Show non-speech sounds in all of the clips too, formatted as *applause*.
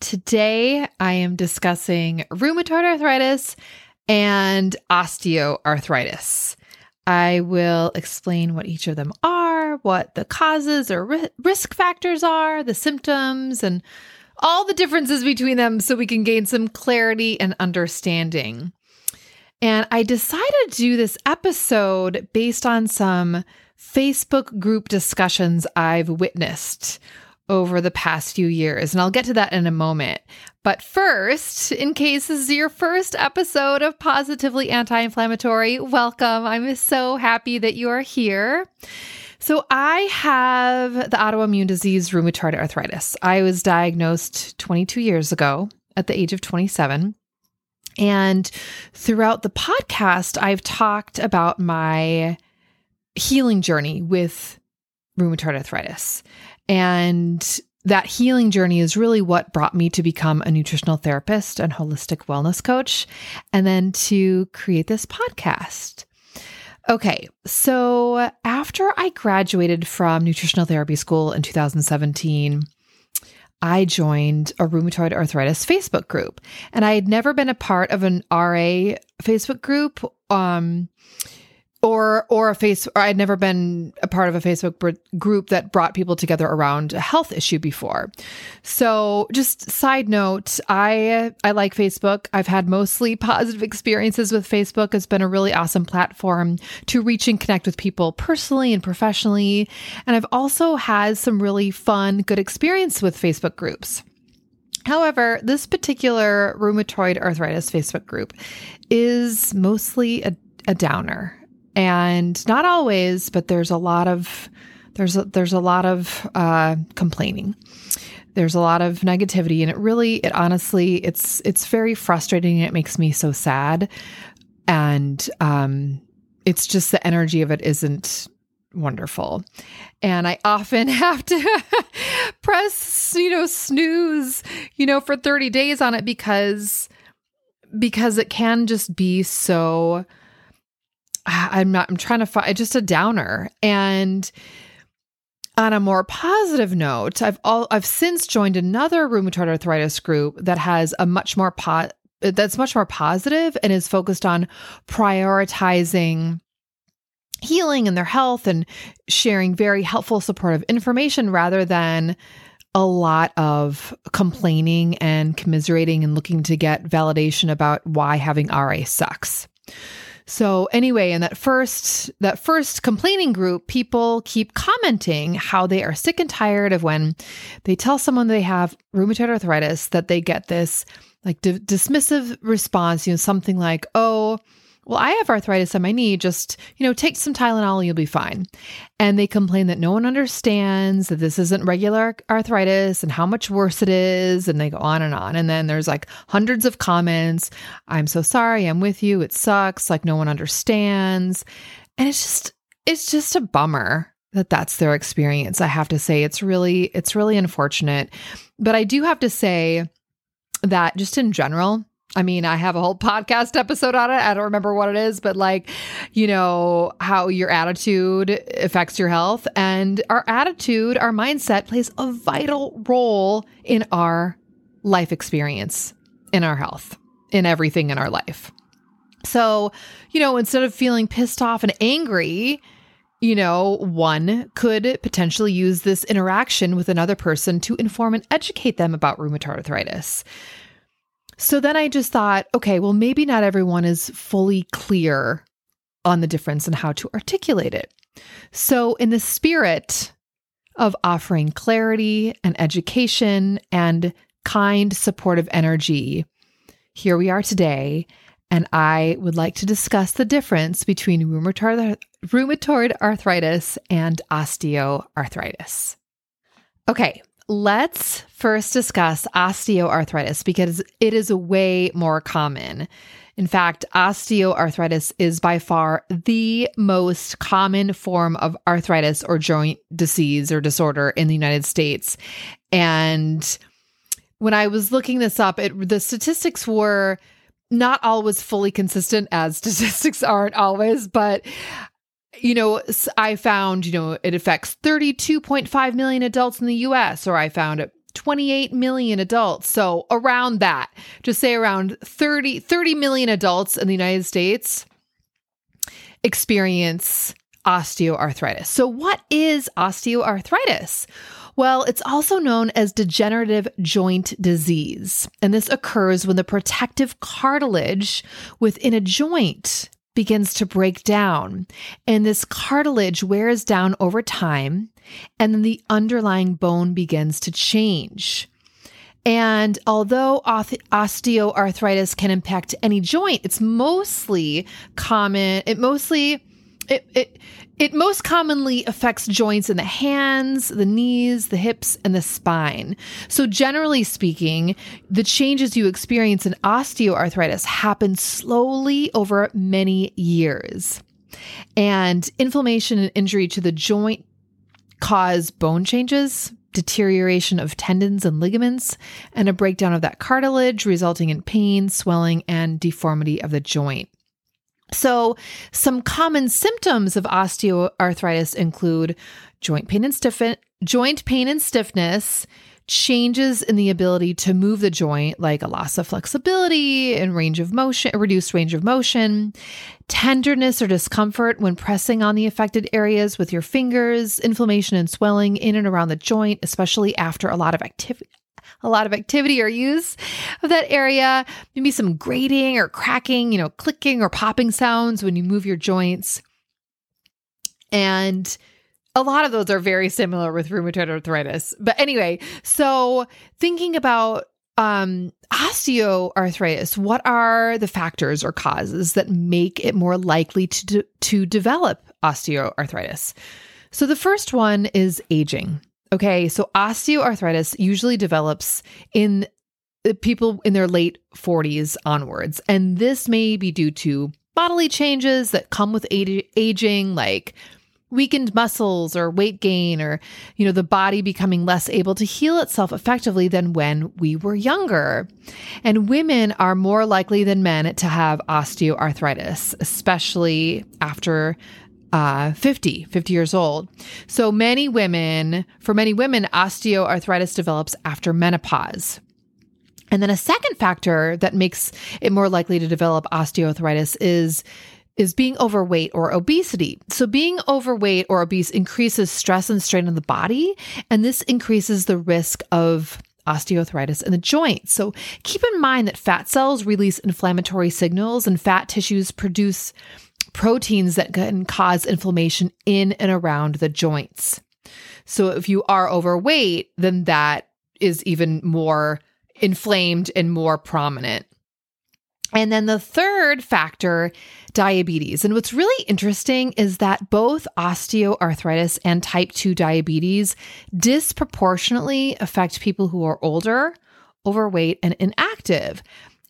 Today, I am discussing rheumatoid arthritis and osteoarthritis. I will explain what each of them are, what the causes or ri- risk factors are, the symptoms, and all the differences between them so we can gain some clarity and understanding. And I decided to do this episode based on some Facebook group discussions I've witnessed over the past few years. And I'll get to that in a moment. But first, in case this is your first episode of Positively Anti Inflammatory, welcome. I'm so happy that you are here. So, I have the autoimmune disease rheumatoid arthritis. I was diagnosed 22 years ago at the age of 27. And throughout the podcast, I've talked about my healing journey with rheumatoid arthritis. And that healing journey is really what brought me to become a nutritional therapist and holistic wellness coach, and then to create this podcast. Okay, so after I graduated from nutritional therapy school in 2017, I joined a rheumatoid arthritis Facebook group. And I had never been a part of an RA Facebook group. Um, or or a face or I'd never been a part of a Facebook br- group that brought people together around a health issue before. So, just side note, I I like Facebook. I've had mostly *laughs* positive experiences with Facebook. It's been a really awesome platform to reach and connect with people personally and professionally, and I've also had some really fun good experience with Facebook groups. However, this particular rheumatoid arthritis Facebook group is mostly a, a downer and not always, but there's a lot of there's a, there's a lot of uh, complaining. There's a lot of negativity, and it really, it honestly, it's it's very frustrating. It makes me so sad, and um, it's just the energy of it isn't wonderful. And I often *laughs* have to *laughs* press, you know, snooze, you know, for 30 days on it because because it can just be so I'm not, I'm trying to find just a downer. And on a more positive note, I've all, I've since joined another rheumatoid arthritis group that has a much more pot that's much more positive and is focused on prioritizing healing and their health and sharing very helpful supportive information rather than a lot of complaining and commiserating and looking to get validation about why having RA sucks. So anyway, in that first that first complaining group, people keep commenting how they are sick and tired of when they tell someone they have rheumatoid arthritis that they get this like d- dismissive response, you know, something like, "Oh, well, I have arthritis on my knee. Just, you know, take some Tylenol, you'll be fine. And they complain that no one understands that this isn't regular arthritis and how much worse it is. And they go on and on. And then there's like hundreds of comments. I'm so sorry. I'm with you. It sucks. Like no one understands. And it's just, it's just a bummer that that's their experience. I have to say, it's really, it's really unfortunate. But I do have to say that just in general, I mean, I have a whole podcast episode on it. I don't remember what it is, but like, you know, how your attitude affects your health. And our attitude, our mindset plays a vital role in our life experience, in our health, in everything in our life. So, you know, instead of feeling pissed off and angry, you know, one could potentially use this interaction with another person to inform and educate them about rheumatoid arthritis. So then I just thought, okay, well, maybe not everyone is fully clear on the difference and how to articulate it. So, in the spirit of offering clarity and education and kind, supportive energy, here we are today. And I would like to discuss the difference between rheumatoid, arthritis and osteoarthritis. Okay, let's first discuss osteoarthritis because it is way more common. In fact, osteoarthritis is by far the most common form of arthritis or joint disease or disorder in the United States. And when I was looking this up, it, the statistics were not always fully consistent, as *laughs* statistics aren't always, but you know, I found, you know, it affects 32.5 million adults in the US, or I found it 28 million adults. So around that, just say around 30, 30 million adults in the United States experience osteoarthritis. So what is osteoarthritis? Well, it's also known as degenerative joint disease. And this occurs when the protective cartilage within a joint begins to break down. And this cartilage wears down over time, and then the underlying bone begins to change. And although osteoarthritis can impact any joint, it's mostly common, it mostly it, it it most commonly affects joints in the hands, the knees, the hips, and the spine. So, generally speaking, the changes you experience in osteoarthritis happen slowly over many years. And inflammation and injury to the joint cause bone changes, deterioration of tendons and ligaments, and a breakdown of that cartilage, resulting in pain, swelling, and deformity of the joint. So, some common symptoms of osteoarthritis include joint pain and stiffen, joint pain and stiffness, changes in the ability to move the joint, like a loss of flexibility and range of motion, reduced range of motion, tenderness or discomfort when pressing on the affected areas with your fingers, inflammation and swelling in and around the joint, especially after a lot of activity a lot of activity or use of that area, maybe some grating or cracking, you know, clicking or popping sounds when you move your joints. And a lot of those are very similar with rheumatoid arthritis. But anyway, so thinking about um, osteoarthritis, what are the factors or causes that make it more likely to, de- to develop osteoarthritis? So the first one is aging. Okay, so osteoarthritis usually develops in people in their late 40s onwards. And this may be due to bodily changes that come with aging, like weakened muscles or weight gain or you know the body becoming less able to heal itself effectively than when we were younger and women are more likely than men to have osteoarthritis especially after uh, 50, 50 years old. So many women, for many women, osteoarthritis develops after menopause. And then a second factor that makes it more likely to develop osteoarthritis is is being overweight or obesity. So being overweight or obese increases stress and strain on the body, and this increases the risk of osteoarthritis in the joint. So keep in mind that fat cells release inflammatory signals and fat tissues produce proteins that can cause inflammation in and around the joints. So if you are overweight, then that is even more inflamed and more prominent. And then the third factor, diabetes. And what's really interesting is that both osteoarthritis and type 2 diabetes disproportionately affect people who are older, overweight, and inactive.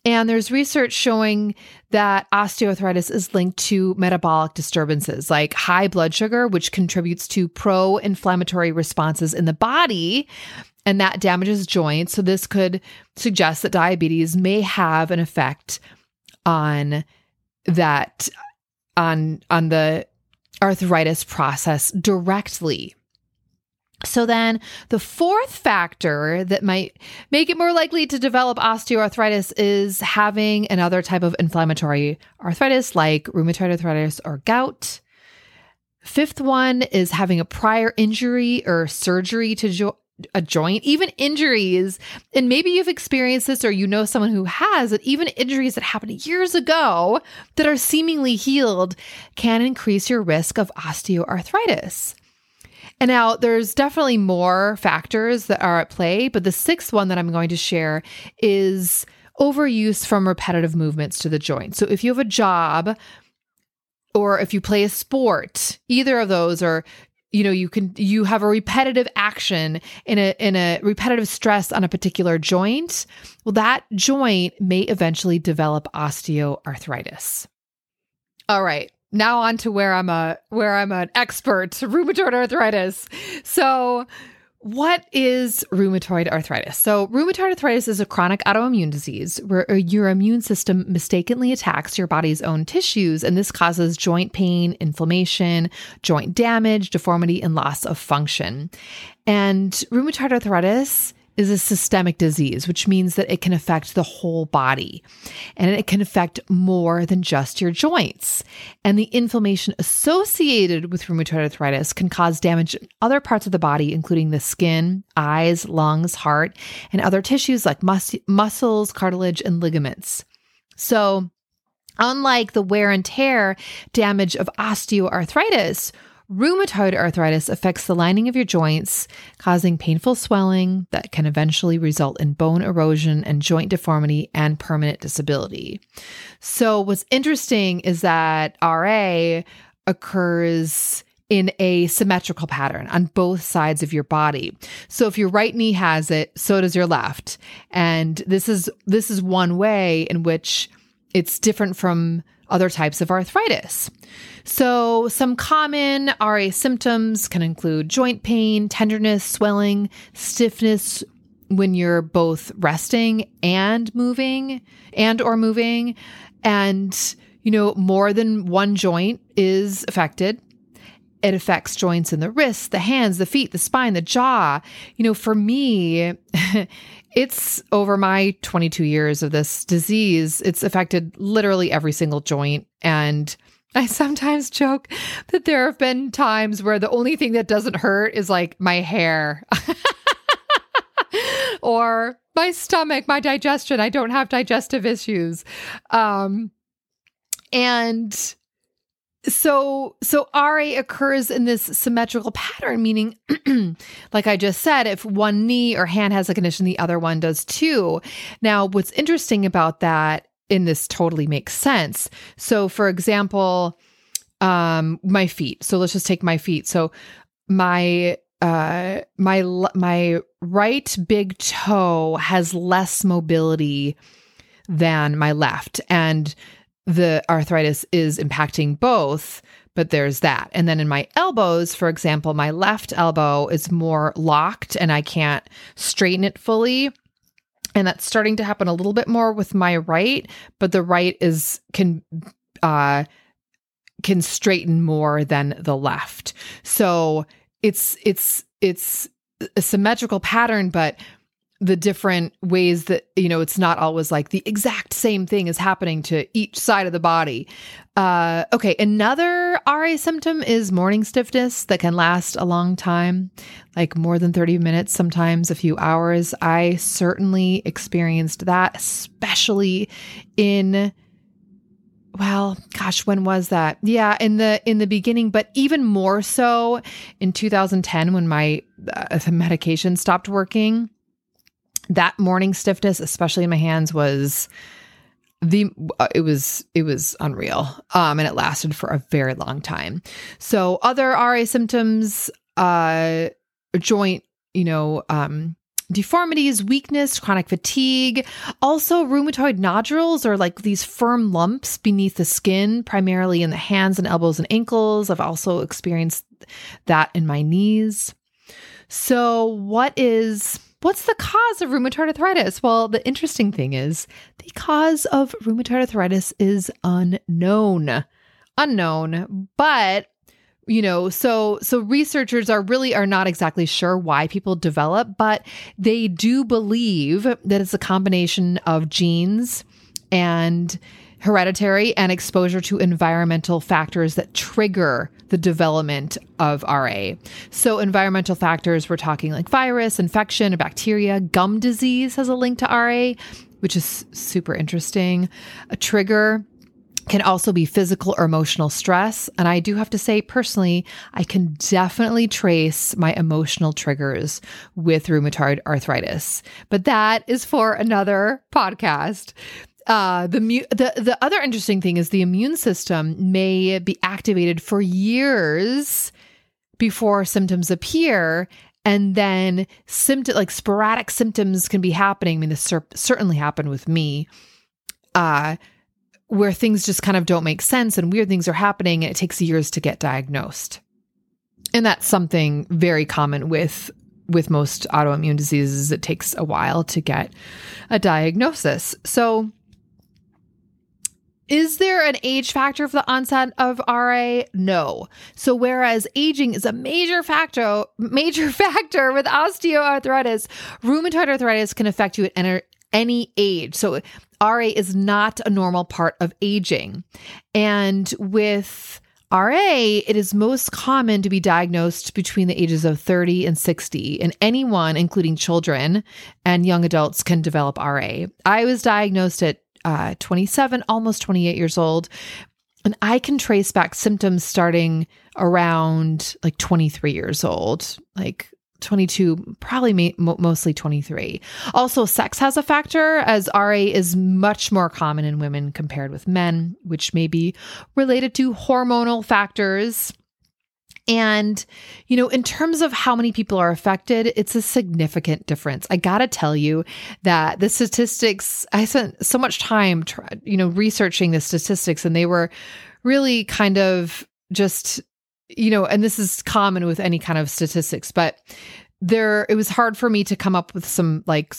And there's research showing that osteoarthritis is linked to metabolic disturbances like high blood sugar, which contributes to pro inflammatory responses in the body, and that damages joints. So, this could suggest that diabetes may have an effect on that on on the arthritis process directly so then the fourth factor that might make it more likely to develop osteoarthritis is having another type of inflammatory arthritis like rheumatoid arthritis or gout. Fifth one is having a prior injury or surgery to jo- a joint, even injuries. And maybe you've experienced this or you know someone who has it, even injuries that happened years ago that are seemingly healed can increase your risk of osteoarthritis. And now there's definitely more factors that are at play, but the sixth one that I'm going to share is overuse from repetitive movements to the joint. So if you have a job or if you play a sport, either of those, or you know you can you have a repetitive action in a in a repetitive stress on a particular joint well that joint may eventually develop osteoarthritis all right now on to where i'm a where i'm an expert rheumatoid arthritis so what is rheumatoid arthritis? So, rheumatoid arthritis is a chronic autoimmune disease where uh, your immune system mistakenly attacks your body's own tissues, and this causes joint pain, inflammation, joint damage, deformity, and loss of function. And rheumatoid arthritis is a systemic disease, which means that it can affect the whole body and it can affect more than just your joints. And the inflammation associated with rheumatoid arthritis can cause damage in other parts of the body, including the skin, eyes, lungs, heart, and other tissues like mus- muscles, cartilage, and ligaments. So, unlike the wear and tear damage of osteoarthritis, Rheumatoid arthritis affects the lining of your joints, causing painful swelling that can eventually result in bone erosion and joint deformity and permanent disability. So, what's interesting is that RA occurs in a symmetrical pattern on both sides of your body. So if your right knee has it, so does your left. And this is this is one way in which it's different from other types of arthritis. So, some common RA symptoms can include joint pain, tenderness, swelling, stiffness when you're both resting and moving and or moving and you know more than one joint is affected it affects joints in the wrists, the hands, the feet, the spine, the jaw. You know, for me, *laughs* it's over my 22 years of this disease, it's affected literally every single joint. And I sometimes joke that there have been times where the only thing that doesn't hurt is like my hair *laughs* or my stomach, my digestion. I don't have digestive issues. Um, and so so RA occurs in this symmetrical pattern, meaning, *clears throat* like I just said, if one knee or hand has a condition, the other one does too. Now, what's interesting about that, in this totally makes sense. So, for example, um, my feet. So let's just take my feet. So my uh my my right big toe has less mobility than my left and the arthritis is impacting both, but there's that. And then in my elbows, for example, my left elbow is more locked and I can't straighten it fully. And that's starting to happen a little bit more with my right, but the right is can uh can straighten more than the left. So it's it's it's a symmetrical pattern, but the different ways that you know it's not always like the exact same thing is happening to each side of the body. Uh okay another ra symptom is morning stiffness that can last a long time like more than 30 minutes sometimes a few hours. I certainly experienced that especially in well gosh when was that? Yeah in the in the beginning but even more so in 2010 when my uh, medication stopped working that morning stiffness, especially in my hands, was the uh, it was it was unreal. Um and it lasted for a very long time. So other ra symptoms uh joint you know um deformities weakness chronic fatigue also rheumatoid nodules or like these firm lumps beneath the skin primarily in the hands and elbows and ankles. I've also experienced that in my knees. So what is What's the cause of rheumatoid arthritis? Well, the interesting thing is the cause of rheumatoid arthritis is unknown. Unknown, but you know so so researchers are really are not exactly sure why people develop but they do believe that it's a combination of genes and hereditary and exposure to environmental factors that trigger the development of RA. So, environmental factors, we're talking like virus, infection, bacteria, gum disease has a link to RA, which is super interesting. A trigger can also be physical or emotional stress. And I do have to say, personally, I can definitely trace my emotional triggers with rheumatoid arthritis. But that is for another podcast. Uh, the, mu- the the other interesting thing is the immune system may be activated for years before symptoms appear and then symptom like sporadic symptoms can be happening. I mean this cer- certainly happened with me uh where things just kind of don't make sense and weird things are happening and it takes years to get diagnosed. And that's something very common with with most autoimmune diseases. It takes a while to get a diagnosis. So is there an age factor for the onset of RA? No. So whereas aging is a major factor, major *laughs* factor with osteoarthritis, rheumatoid arthritis can affect you at any age. So RA is not a normal part of aging. And with RA, it is most common to be diagnosed between the ages of 30 and 60, and anyone, including children and young adults, can develop RA. I was diagnosed at uh, 27, almost 28 years old. And I can trace back symptoms starting around like 23 years old, like 22, probably ma- mostly 23. Also, sex has a factor as RA is much more common in women compared with men, which may be related to hormonal factors. And, you know, in terms of how many people are affected, it's a significant difference. I got to tell you that the statistics, I spent so much time, you know, researching the statistics, and they were really kind of just you know, and this is common with any kind of statistics, but there it was hard for me to come up with some like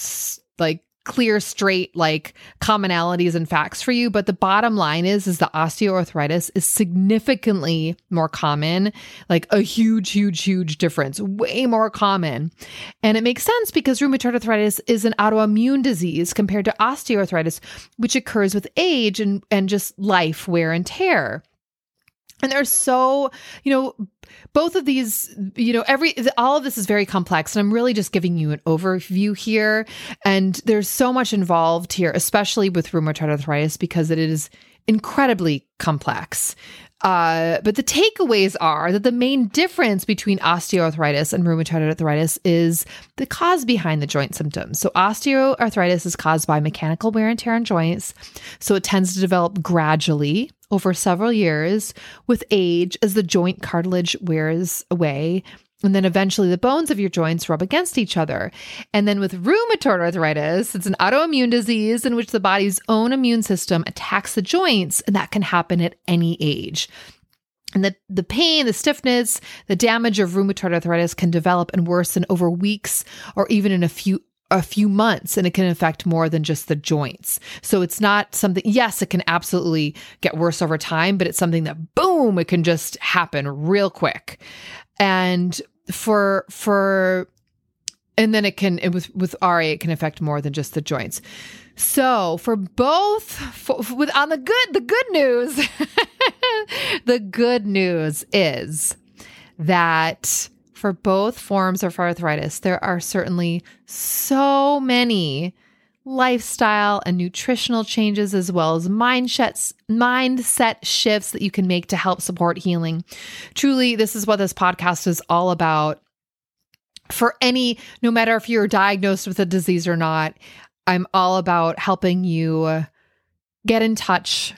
like clear straight like commonalities and facts for you but the bottom line is is the osteoarthritis is significantly more common like a huge huge huge difference way more common. And it makes sense because rheumatoid arthritis is an autoimmune disease compared to osteoarthritis which occurs with age and and just life wear and tear and they're so, you know, both of these, you know, every, all of this is very complex. And I'm really just giving you an overview here. And there's so much involved here, especially with rheumatoid arthritis, because it is incredibly complex. Uh, but the takeaways are that the main difference between osteoarthritis and rheumatoid arthritis is the cause behind the joint symptoms. So, osteoarthritis is caused by mechanical wear and tear on joints. So, it tends to develop gradually over several years with age as the joint cartilage wears away. And then eventually the bones of your joints rub against each other. And then with rheumatoid arthritis, it's an autoimmune disease in which the body's own immune system attacks the joints, and that can happen at any age. And the, the pain, the stiffness, the damage of rheumatoid arthritis can develop and worsen over weeks or even in a few a few months and it can affect more than just the joints. So it's not something, yes, it can absolutely get worse over time, but it's something that boom, it can just happen real quick. And for, for, and then it can, it, with, with RA, it can affect more than just the joints. So for both, for, with on the good, the good news, *laughs* the good news is that for both forms of arthritis, there are certainly so many lifestyle and nutritional changes as well as mindset shifts that you can make to help support healing. Truly, this is what this podcast is all about. For any no matter if you're diagnosed with a disease or not, I'm all about helping you get in touch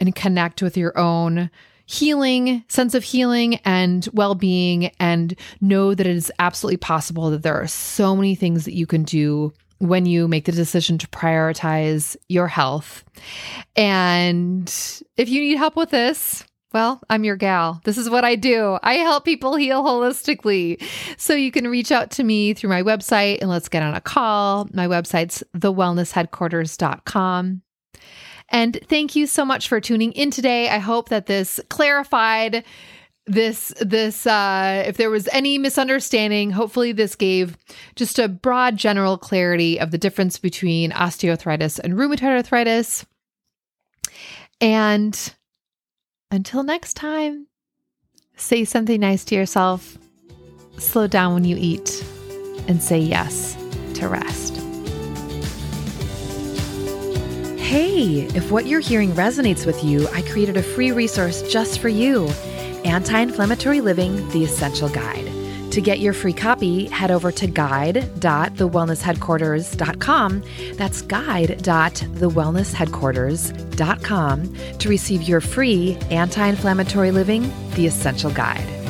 and connect with your own healing, sense of healing and well being, and know that it is absolutely possible that there are so many things that you can do when you make the decision to prioritize your health. And if you need help with this, well, I'm your gal. This is what I do. I help people heal holistically. So you can reach out to me through my website and let's get on a call. My website's thewellnessheadquarters.com. And thank you so much for tuning in today. I hope that this clarified this this uh if there was any misunderstanding hopefully this gave just a broad general clarity of the difference between osteoarthritis and rheumatoid arthritis. And until next time say something nice to yourself. Slow down when you eat and say yes to rest Hey, if what you're hearing resonates with you, I created a free resource just for you Anti Inflammatory Living The Essential Guide. To get your free copy, head over to guide.thewellnessheadquarters.com. That's guide.thewellnessheadquarters.com to receive your free anti inflammatory living, the essential guide.